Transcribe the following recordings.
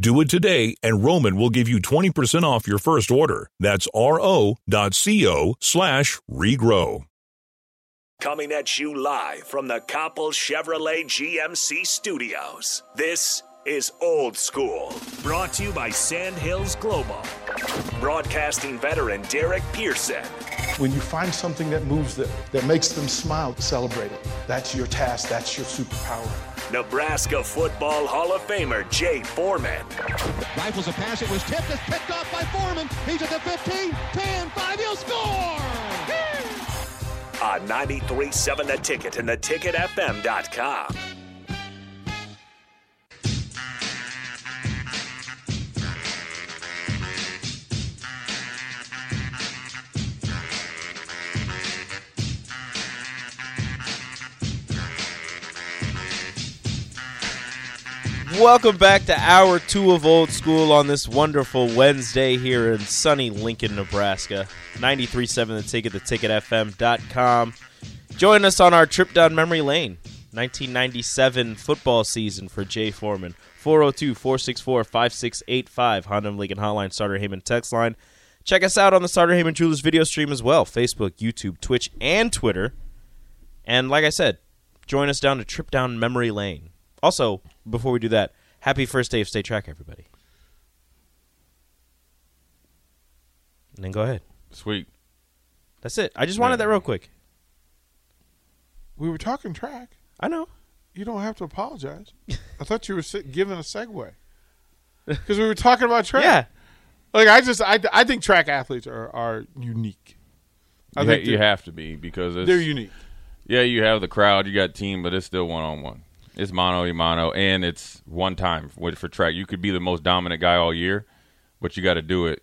Do it today, and Roman will give you 20% off your first order. That's ro.co slash regrow. Coming at you live from the Copple Chevrolet GMC studios. This is Old School, brought to you by Sandhills Global. Broadcasting veteran Derek Pearson. When you find something that moves them, that makes them smile, celebrate it. That's your task, that's your superpower. Nebraska Football Hall of Famer Jay Foreman. Rifles a pass, it was tipped, it's picked off by Foreman. He's at the 15, 10, 5, he'll score! On 93.7 The Ticket and theticketfm.com. Welcome back to hour two of Old School on this wonderful Wednesday here in sunny Lincoln, Nebraska. 93.7 The Ticket, theticketfm.com. Join us on our trip down memory lane. 1997 football season for Jay Foreman. 402 464 5685. Honda Lincoln Hotline, Sartor Hamann text line. Check us out on the Sartor Hamann Jewelers video stream as well Facebook, YouTube, Twitch, and Twitter. And like I said, join us down to trip down memory lane. Also, before we do that, happy first day of state track, everybody. And then go ahead. Sweet. That's it. I just wanted that real quick. We were talking track. I know. You don't have to apologize. I thought you were si- giving a segue because we were talking about track. Yeah. Like I just I, I think track athletes are are unique. I You, think ha- you they're- have to be because it's, they're unique. Yeah, you have the crowd, you got team, but it's still one on one. It's mano a mano, and it's one time for, for track. You could be the most dominant guy all year, but you got to do it.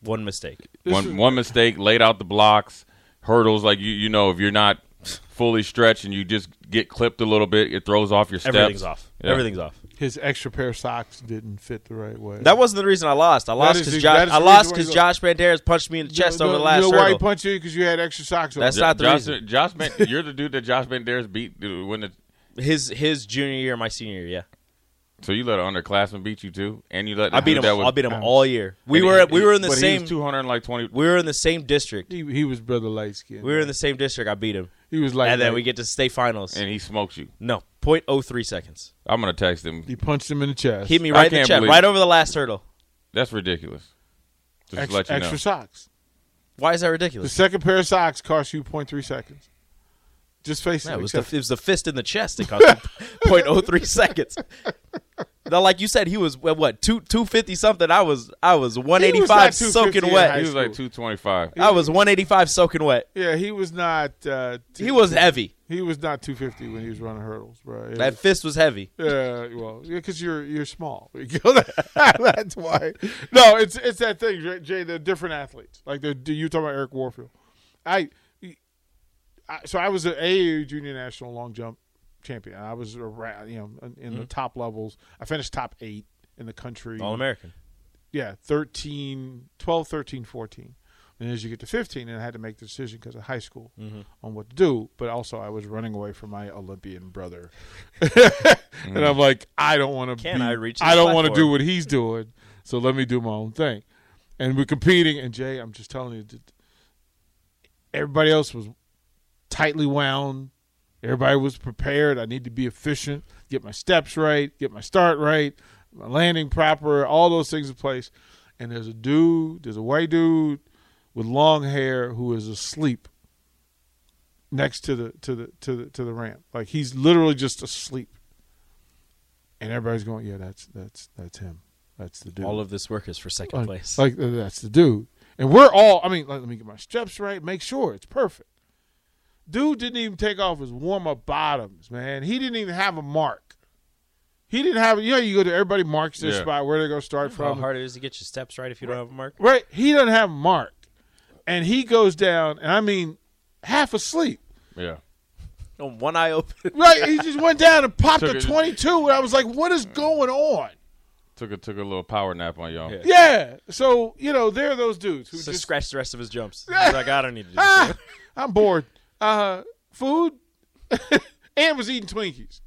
One mistake. One one mistake, laid out the blocks, hurdles. Like you, you know, if you're not fully stretched and you just get clipped a little bit, it throws off your steps. Everything's off. Yeah. Everything's off. His extra pair of socks didn't fit the right way. That wasn't the reason I lost. I lost because Josh. that is I lost because Josh Banderas punched me in the chest over the last You know why he hurdle. punched you? Because you had extra socks on. That's Jo- not the Josh, reason. Josh, Ben- you're the dude that Josh Banderas beat dude, when the, His his junior year, my senior year. Yeah, so you let an underclassman beat you too, and you let I beat him. That was, I beat him um, all year. We and were he- we were in the but same. two hundred like twenty. We were in the same district. He, he was brother light skin. We were in the same district. I beat him, He was like, and then we get to state finals. and he smokes you. No, 0.03 seconds. I'm gonna text him. he punched him in the chest. Hit me I right in the chest, believe- right over the last hurdle. That's ridiculous. Just to extra, let you extra know. socks. Why is that ridiculous? The second pair of socks cost you 0.3 seconds. Just face Yeah, it. it, was the, it was the fist in the chest It cost me 0.03 seconds. Now, like you said, he was well, what two two fifty something. I was I was one eighty five 250 soaking wet. He was like two twenty five. I was one eighty five soaking wet. Yeah, he was not. Uh, t- He was heavy. He was not 250 when he was running hurdles, bro. It That was- fist was heavy. Yeah, well, because you're you're small. That's why. No, it's it's that thing, Jay- Jay. They're different athletes. Like they're you talking about Eric Warfield. I, I so I was an AAU junior national long jump champion. I was around, you know, in, in the mm-hmm. top levels. I finished top eight in the country. All American. yeah, 13, 12, 13, 14. And as you get to 15, and I had to make the decision because of high school mm-hmm. on what to do. But also, I was running away from my Olympian brother. and I'm mm. like, I don't want to Can be, I reach I don't want to do what he's doing. So let me do my own thing. And we're competing. And Jay, I'm just telling you, everybody else was tightly wound. Everybody was prepared. I need to be efficient, get my steps right, get my start right, my landing proper, all those things in place. And there's a dude, there's a white dude with long hair who is asleep next to the to the to the to the ramp. Like he's literally just asleep. And everybody's going, yeah, that's that's that's him. That's the dude. All of this work is for second like, place. like that's the dude. And we're all. I mean, like, let me get my steps right. Make sure it's perfect. Dude didn't even take off his warm up bottoms, man. He didn't even have a mark. He didn't have. You know, you go to everybody marks their Yeah. spot where they're going to start from. How from. hard it is to get your steps right if you don't have a mark. Right. He doesn't have a mark, and he goes down, and I mean, half asleep. Yeah. Oh, one eye open. Right. he just went down and popped Took a it- 22, and I was like, what is going on? Took a took a little power nap on y'all. Yeah. Yeah. So you know, there are those dudes who So just scratch the rest of his jumps. He's like, I don't need to do ah. I'm bored. Uh, food, and was eating Twinkies.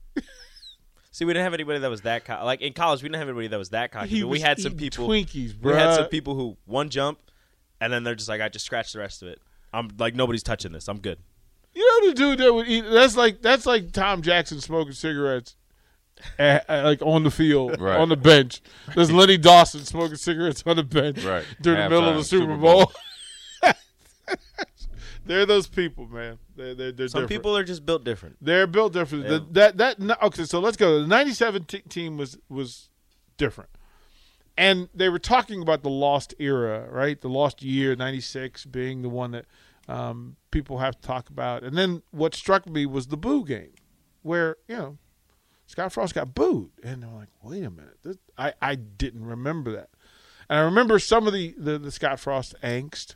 See, we didn't have anybody that was that co- like in college. We didn't have anybody that was that cocky. He but we was had some eating people. Twinkies, bro. we had some people who one jump, and then they're just like, I just scratched the rest of it. I'm like, nobody's touching this. I'm good. You know the dude that would eat. That's like that's like Tom Jackson smoking cigarettes, at, at- like on the field, Right. on the bench. There's Lenny Dawson smoking cigarettes on the bench Right. during the middle of the Super Super Bowl. Bowl. they're those people, man. They're they're, they're Some different. people are just built different. They're built different. Yeah. That that okay. So let's go. The '97 t- team was was different, and they were talking about the lost era, right? The lost year, '96 being the one that um, people have to talk about. And then what struck me was the boo game, where you know Scott Frost got booed, and I'm like, wait a minute, this, I I didn't remember that, and I remember some of the the, the Scott Frost angst,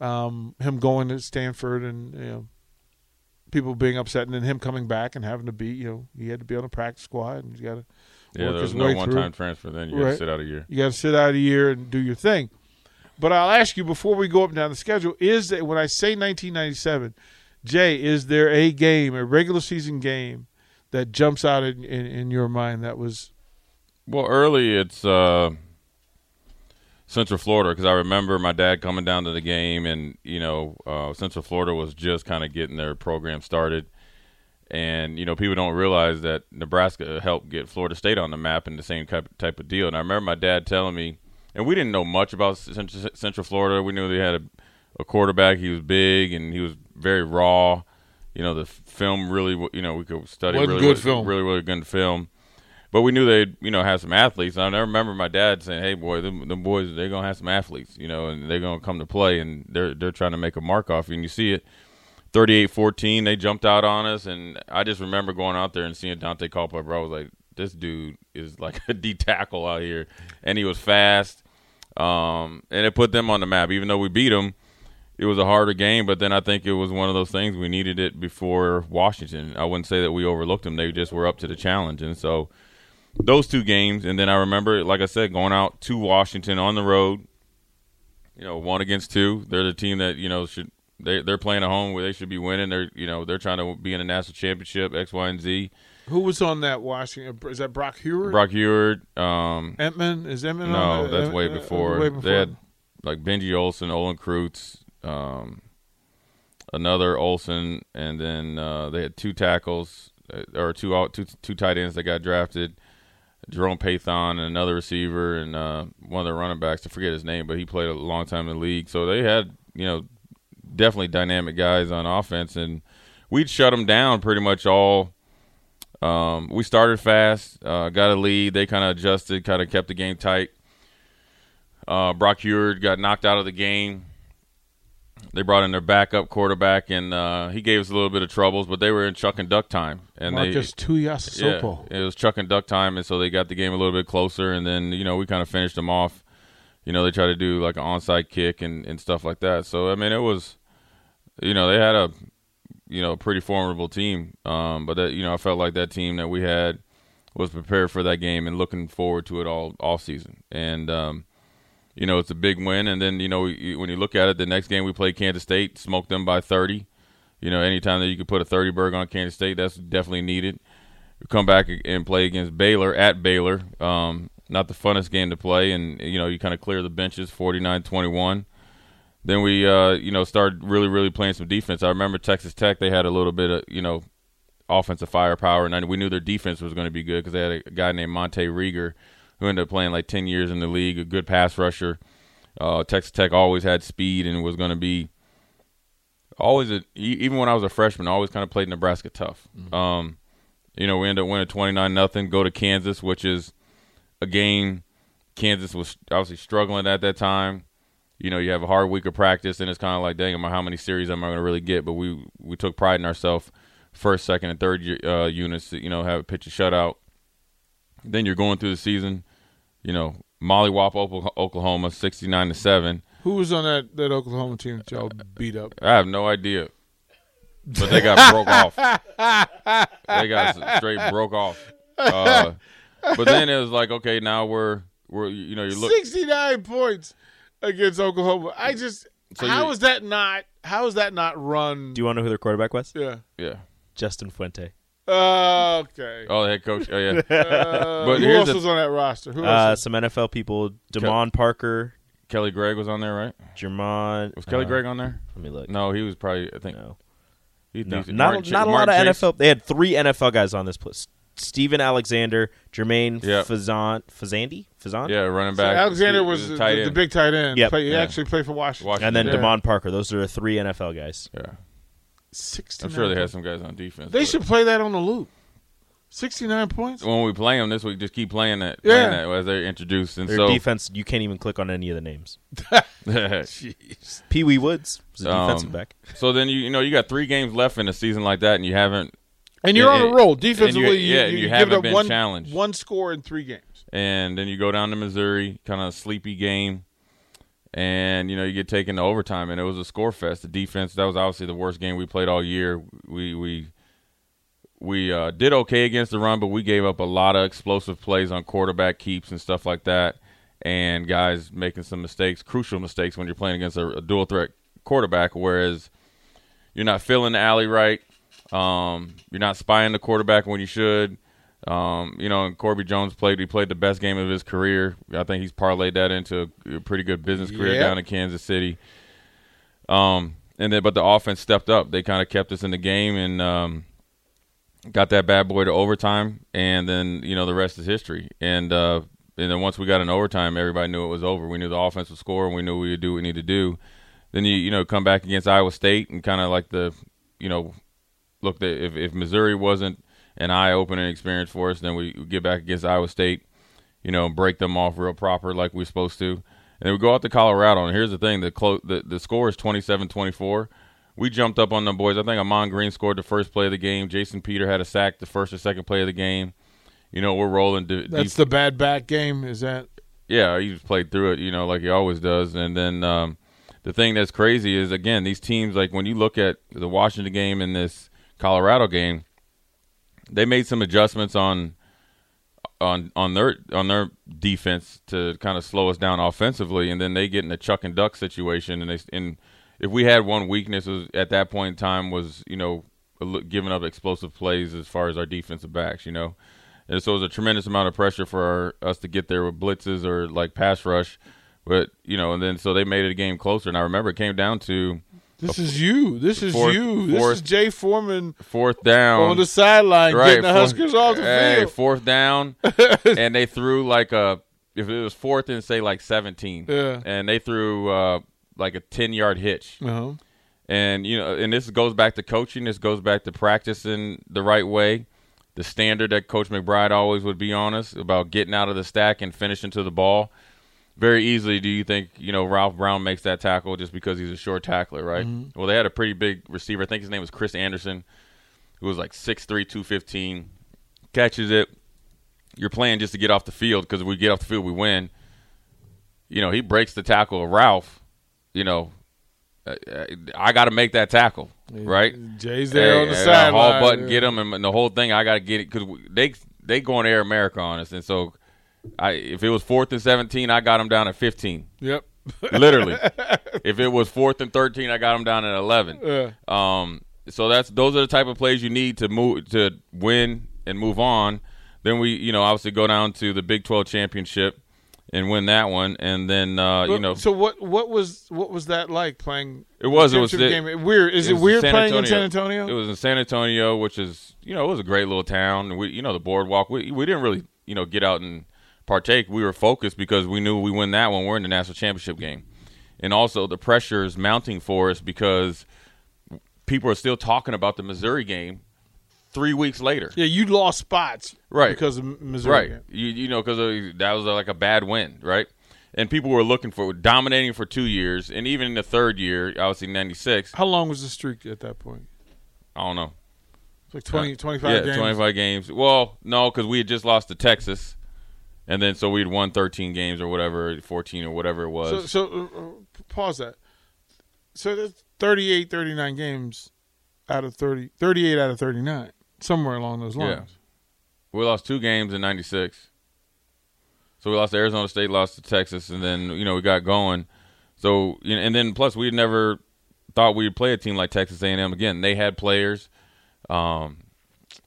um, him going to Stanford, and you know people being upset, and then him coming back and having to be, you know, he had to be on the practice squad, and he's got to Yeah, work his no way one through. time transfer then. You got to sit out a year. You got to sit out a year and do your thing. But I'll ask you before we go up and down the schedule: Is that when I say 1997, Jay, is there a game, a regular season game, that jumps out in, in, in your mind that was Well, early it's uh, Central Florida because I remember my dad coming down to the game, and you know uh, Central Florida was just kind of getting their program started, and you know people don't realize that Nebraska helped get Florida State on the map in the same type type of deal. And I remember my dad telling me, and we didn't know much about Central, Central Florida. We knew they had a, a quarterback. He was big and he was very raw. You know the film really, you know, we could study Wasn't really good film. really really good film. But we knew they'd, you know, have some athletes. And I remember my dad saying, "Hey, boy, them, them boys, they're gonna have some athletes, you know, and they're gonna come to play, and they're they're trying to make a mark off you." And you see it, 38-14, they jumped out on us, and I just remember going out there and seeing Daunte Culpepper. I was like, "This dude is like a D tackle out here," and he was fast, um, and it put them on the map. Even though we beat them, it was a harder game, but then I think it was one of those things we needed it before Washington. I wouldn't say that we overlooked them; they just were up to the challenge, and so those two games, and then I remember, like I said, going out to Washington on the road. You know, one against two. They're the team that you know should they they're playing at home where they should be winning. They're you know they're trying to be in a national championship. X, Y, and Z. who was on that Washington? Is that Brock Huard? Brock Huard. Um, Emtman is Emtman no, on? that's Uh, way uh, before. way before. They had like Benji Olson, Olin Kreutz, um, another Olson, and then uh, they had two tackles uh, or two out two two tight ends that got drafted. Jerome Pathon and another receiver and uh, one of the running backs. I forget his name, but he played a long time in the league. So they had you know definitely dynamic guys on offense, and we'd shut them down pretty much all. Um, we started fast, uh, got a lead. They kind of adjusted, kind of kept the game tight. Uh, Brock Huard got knocked out of the game. They brought in their backup quarterback, and uh, he gave us a little bit of troubles. But they were in chuck and duck time, and Marcus they Tuiasosopo. yeah, it was chuck and duck time, and so they got the game a little bit closer. And then you know we kind of finished them off. You know they tried to do like an onside kick and, and stuff like that. So I mean it was, you know they had a, you know pretty formidable team. Um, but that you know I felt like that team that we had was prepared for that game and looking forward to it all all season. And um, you know it's a big win. And then you know when you look at it, the next game we play Kansas State, smoked them by thirty. You know anytime that you could put a thirty burg on Kansas State, that's definitely needed We come back and play against Baylor at Baylor. Um, not the funnest game to play, and you know you kind of clear the benches, 49-21. Then we, uh, you know, started really, really playing some defense. I remember Texas Tech; they had a little bit of, you know, offensive firepower, and we knew their defense was going to be good because they had a guy named Montae Reagor who ended up playing like ten years in the league, a good pass rusher. Uh, Texas Tech always had speed and was going to be always a, even when I was a freshman, I always kind of played Nebraska tough. Mm-hmm. Um, you know, we ended up winning twenty nine nothing. Go to Kansas, which is a game Kansas was obviously struggling at that time. You know, you have a hard week of practice, and it's kind of like, dang, how many series am I going to really get? But we we took pride in ourselves. First, second, and third uh, units, you know, have a pitch a shutout. Then you're going through the season, you know, Mollywop Okla- Oklahoma, sixty nine to seven. Who was on that, that Oklahoma team that y'all beat up? I have no idea, but they got broke off. They got straight broke off. Uh, but then it was like, okay, now we're we're you know you look 69 points against Oklahoma. I just So how you- is that not how is that not run? Do you want to know who their quarterback was? yeah. yeah. Justin Fuente. Uh, okay. Oh, the head coach. Oh yeah. Uh, But who here's else the- was on that roster? Who Uh, else? some NFL people: Damon Parker, Kelly Gregg was on there, right? Jermon. Was Kelly uh, Gregg on there? Let me look. No, he was probably. I think No. he, No, he's- not Martin not a lot Martin of Chase? NFL. They had three NFL guys on this list: Stephen Alexander, Jermaine Yeah. Fazan, Fazandi, Fazan, Yeah, running So back. Alexander He was the, tight the, end. big tight end. Yep. Play, he Yeah. actually played for Washington. Washington. and then Yeah. Damon Parker. Those are the three NFL guys. Yeah, 69 I'm sure they had some guys on defense. They should play that on the loop. 69 points? When we play them this week, just keep playing that. Yeah. Playing that as they're introduced, and Their so defense, you can't even click on any of the names. Jeez. Pee Wee Woods was a Um, defensive back. so then you you know you got three games left in a season like that, and you haven't And you're And- on a roll. Defensively, and you- yeah, you, you, you haven't it up been one, challenged. one score in three games. and then you go down to Missouri, kind of a sleepy game, and you know you get taken to overtime, and it was a score fest. The defense that was obviously the worst game we played all year. We we we uh, did okay against the run, but we gave up a lot of explosive plays on quarterback keeps and stuff like that, and guys making some mistakes, crucial mistakes when you're playing against a, a dual threat quarterback. Whereas you're not filling the alley right. Um, you're not spying the quarterback when you should. Um, you know, and Corby Jones played. He played the best game of his career. I think he's parlayed that into a, pretty good business career Yep. down in Kansas City. Um, and then, but the offense stepped up. They kind of kept us in the game and um, got that bad boy to overtime. And then, you know, the rest is history. And uh, and then once we got in overtime, everybody knew it was over. We knew the offense would score, and we knew we would do what we need to do. Then you you know come back against Iowa State and kind of like the you know look if if Missouri wasn't an eye opening experience for us, then we get back against Iowa State, you know, break them off real proper like we're supposed to. And then we go out to Colorado, and here's the thing: the clo- the, the score is 27-24. We jumped up on them boys. I think Ahman Green scored the first play of the game. Jason Peter had a sack the first or second play of the game. You know, we're rolling. De- That's the bad back game. Is that? yeah, he just played through it, you know, like he always does. And then um, the thing that's crazy is again these teams like when you look at the Washington game and this Colorado game, they made some adjustments on on on their on their defense to kind of slow us down offensively, and then they get in a chuck and duck situation. And they and if we had one weakness was, at that point in time was you know giving up explosive plays as far as our defensive backs, you know. And so it was a tremendous amount of pressure for our, us to get there with blitzes or like pass rush. But, you know, and then so they made it a game closer. And I remember it came down to This is you. This is Fourth- you. This fourth- is Jay Foreman fourth down. on the sideline right, getting the fourth- Huskers off the hey, field. fourth down. and they threw like a, if it was fourth and say like 17. Yeah. And they threw uh, like a 10 yard hitch. Uh-huh. And you know, and this goes back to coaching. This goes back to practicing the right way. The standard that Coach McBride always would be on us about getting out of the stack and finishing to the ball. Very easily, do you think you know Ralph Brown makes that tackle just because he's a short tackler, right? Well, they had a pretty big receiver. I think his name was Chris Anderson, who was like 6'3", 215. Catches it. You're playing just to get off the field because if we get off the field, we win. You know, he breaks the tackle of Ralph. You know, uh, I got to make that tackle, right? Jay's there on the sideline. Hall button, get him, and the whole thing. I got to get it because they they going Air America on us, and so I if it was fourth and seventeen, I got them down at fifteen, Yep. literally. if it was fourth and thirteen, I got them down at eleven. Yeah. Um, so that's those are the type of plays you need to move to win and move on. Then we, you know, obviously go down to the Big Twelve championship and win that one, and then uh, you know So what? What was what was that like playing? It was- it was the- game? Weird. Is it, was weird San playing in San Antonio? It was in San Antonio, which is you know it was a great little town. We you know the boardwalk. We we didn't really you know get out and partake. We were focused because we knew we win that one. We're in the national championship game, and also the pressure is mounting for us because people are still talking about the Missouri game three weeks later. Yeah, you lost spots Right. because of Missouri. Right. You you know because that was uh, like a bad win, right? And people were looking for dominating for two years, and even in the third year, obviously '96. How long was the streak at that point? I don't know. It's like 20, Uh, 25 yeah, games. 25 games. Well, no, because we had just lost to Texas, and then so we'd won 13 games or whatever, 14 or whatever it was. So, so uh, uh, pause that. So that's 38, 39 games out of 30, 38 out of 39, somewhere along those lines. Yeah. we lost two games in '96. So we lost to Arizona State, lost to Texas, and then you know we got going. So you know, and then plus we had never thought we'd play a team like Texas A&M again. They had players, um,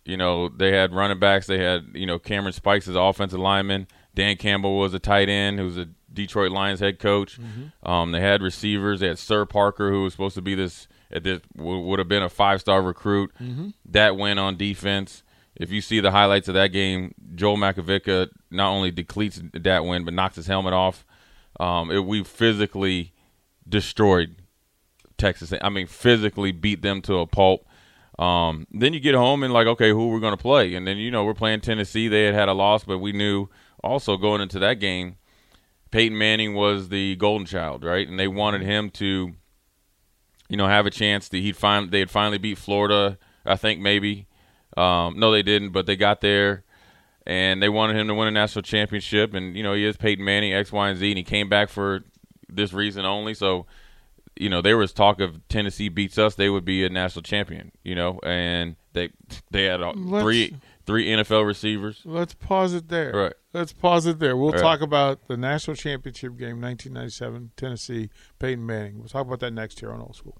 you know, they had running backs. They had you know Cameron Spikes as offensive lineman. Dan Campbell was a tight end who was a Detroit Lions head coach. Um, they had receivers. They had Sirr Parker who was supposed to be this at this would have been a five star recruit. That went on defense. If you see the highlights of that game, Joel Makovica not only depletes that win but knocks his helmet off. Um, it, we physically destroyed Texas. I mean, physically beat them to a pulp. Um, then you get home and like, okay, who we're going to play? And then you know we're playing Tennessee. They had had a loss, but we knew also going into that game, Peyton Manning was the golden child, right? And they wanted him to, you know, have a chance that He'd find they had finally beat Florida. I think maybe. Um, no, they didn't, but they got there, and they wanted him to win a national championship. And you know, he is Peyton Manning, X, Y, and Z, and he came back for this reason only. So, you know, there was talk of Tennessee beats us, they would be a national champion. You know, and they they had uh, three three NFL receivers. Let's pause it there. Right. Let's pause it there. We'll Right. talk about the national championship game, 1997, Tennessee, Peyton Manning. We'll talk about that next year on Old School.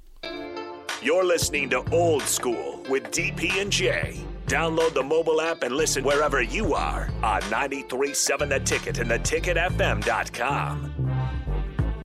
You're listening to Old School with DP and J. Download the mobile app and listen wherever you are on 937 The Ticket and theticketfm.com.